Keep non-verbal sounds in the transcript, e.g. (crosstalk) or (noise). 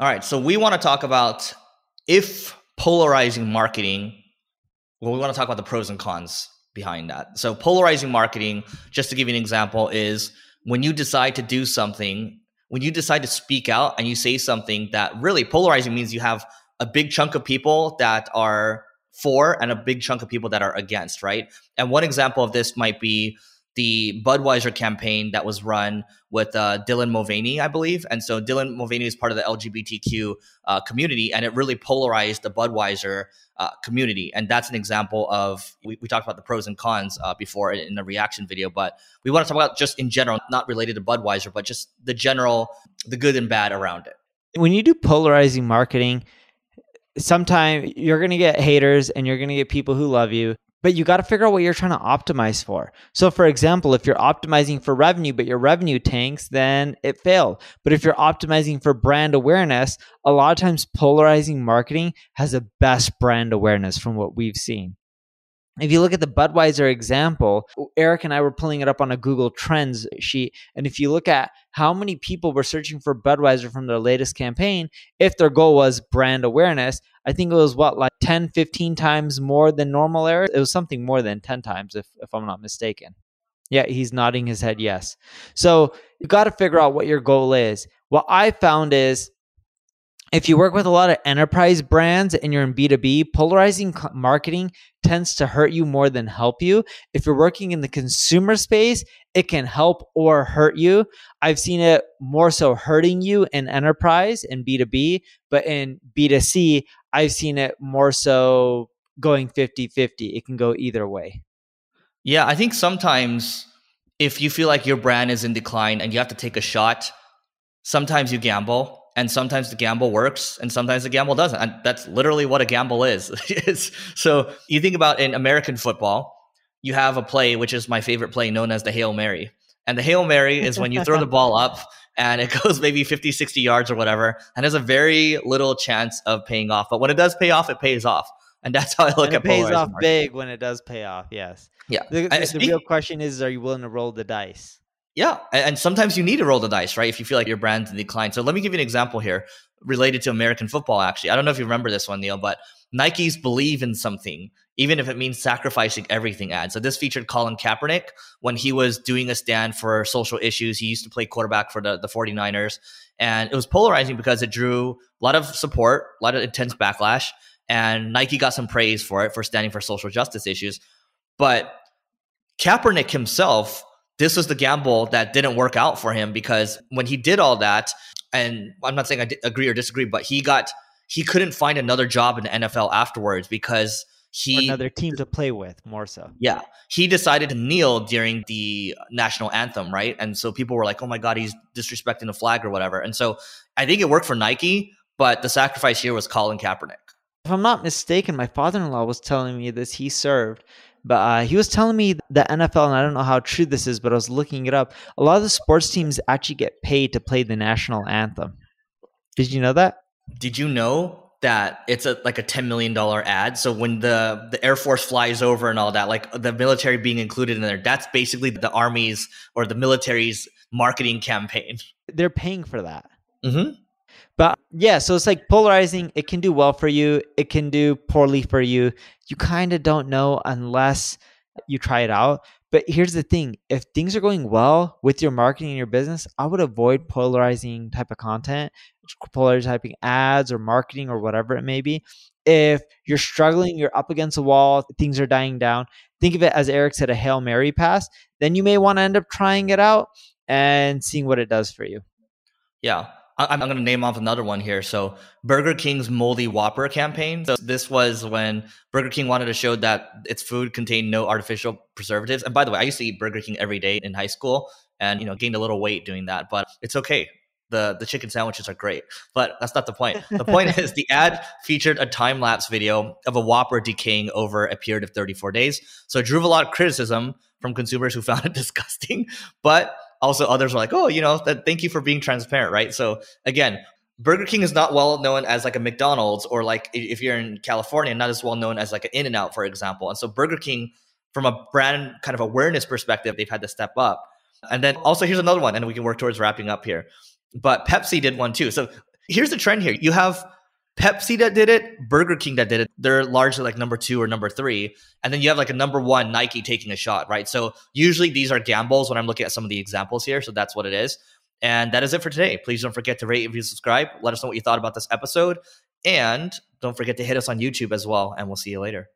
All right. So we want to talk about if polarizing marketing, well, we want to talk about the pros and cons behind that. So polarizing marketing, just to give you an example, is when you decide to do something, when you decide to speak out and you say something that really polarizing means you have a big chunk of people that are for and a big chunk of people that are against, right? And one example of this might be the Budweiser campaign that was run with uh, Dylan Mulvaney, I believe. And so Dylan Mulvaney is part of the LGBTQ uh, community, and it really polarized the Budweiser uh, community. And that's an example of we, we talked about the pros and cons uh, before in the reaction video, but we want to talk about just in general, not related to Budweiser, but just the general, the good and bad around it. When you do polarizing marketing, sometimes you're going to get haters and you're going to get people who love you but you got to figure out what you're trying to optimize for. So, for example, if you're optimizing for revenue, but your revenue tanks, then it failed. But if you're optimizing for brand awareness, a lot of times polarizing marketing has the best brand awareness from what we've seen. If you look at the Budweiser example, Eric and I were pulling it up on a Google Trends sheet. And if you look at how many people were searching for Budweiser from their latest campaign, if their goal was brand awareness, I think it was what, like 10, 15 times more than normal Eric? It was something more than 10 times, if, if I'm not mistaken. Yeah, he's nodding his head yes. So you've got to figure out what your goal is. What I found is if you work with a lot of enterprise brands and you're in B2B, polarizing marketing tends to hurt you more than help you. If you're working in the consumer space, it can help or hurt you. I've seen it more so hurting you in enterprise and B2B, but in B2C, I've seen it more so going 50 50. It can go either way. Yeah, I think sometimes if you feel like your brand is in decline and you have to take a shot, sometimes you gamble and sometimes the gamble works and sometimes the gamble doesn't. And that's literally what a gamble is. (laughs) So you think about in american football you have a play which is my favorite play known as the hail mary. And the hail mary is when you throw the (laughs) ball up and it (laughs) goes maybe 50 60 yards or whatever and there's a very little chance of paying off. But when it does pay off it pays off. And that's how i look and at it pays off big when it does pay off yes. Yeah. The, the, the real question is are you willing to roll the dice yeah, and sometimes you need to roll the dice, right? If you feel like your brand's in decline. So let me give you an example here related to American football. Actually, I don't know if you remember this one, Neil, but Nike's believe in something, even if it means sacrificing everything. Ad. So this featured Colin Kaepernick when he was doing a stand for social issues. He used to play quarterback for the, the 49ers, and it was polarizing because it drew a lot of support, a lot of intense backlash, and Nike got some praise for it for standing for social justice issues. But Kaepernick himself this was the gamble that didn't work out for him because when he did all that, and I'm not saying I agree or disagree, but he got he couldn't find another job in the NFL afterwards because he another team to play with more so. Yeah, he decided to kneel during the national anthem, right? And so people were like, "Oh my god, he's disrespecting the flag or whatever." And so I think it worked for Nike, but the sacrifice here was Colin Kaepernick. If I'm not mistaken, my father-in-law was telling me this. He served but uh, he was telling me the NFL, and I don't know how true this is, but I was looking it up. A lot of the sports teams actually get paid to play the national anthem. Did you know that? Did you know that it's a like a ten million dollar ad? So when the the Air Force flies over and all that, like the military being included in there, that's basically the army's or the military's marketing campaign. They're paying for that. Mm-hmm. But yeah, so it's like polarizing. It can do well for you, it can do poorly for you. You kind of don't know unless you try it out. But here's the thing if things are going well with your marketing and your business, I would avoid polarizing type of content, polarizing ads or marketing or whatever it may be. If you're struggling, you're up against a wall, things are dying down, think of it as Eric said, a Hail Mary pass. Then you may want to end up trying it out and seeing what it does for you. Yeah. I'm going to name off another one here. So Burger King's Moldy Whopper campaign. So this was when Burger King wanted to show that its food contained no artificial preservatives. And by the way, I used to eat Burger King every day in high school, and you know gained a little weight doing that, but it's okay. The, the chicken sandwiches are great, but that's not the point. The point (laughs) is the ad featured a time lapse video of a Whopper decaying over a period of 34 days. So it drew a lot of criticism from consumers who (laughs) found it disgusting, but also others were like, oh, you know, that, thank you for being transparent, right? So again, Burger King is not well known as like a McDonald's or like if you're in California, not as well known as like an In-N-Out, for example. And so Burger King, from a brand kind of awareness perspective, they've had to step up. And then also here's another one, and we can work towards wrapping up here. But Pepsi did one too. So here's the trend here. You have Pepsi that did it, Burger King that did it. They're largely like number two or number three. And then you have like a number one Nike taking a shot, right? So usually these are gambles when I'm looking at some of the examples here. So that's what it is. And that is it for today. Please don't forget to rate, review, subscribe. Let us know what you thought about this episode. And don't forget to hit us on YouTube as well. And we'll see you later.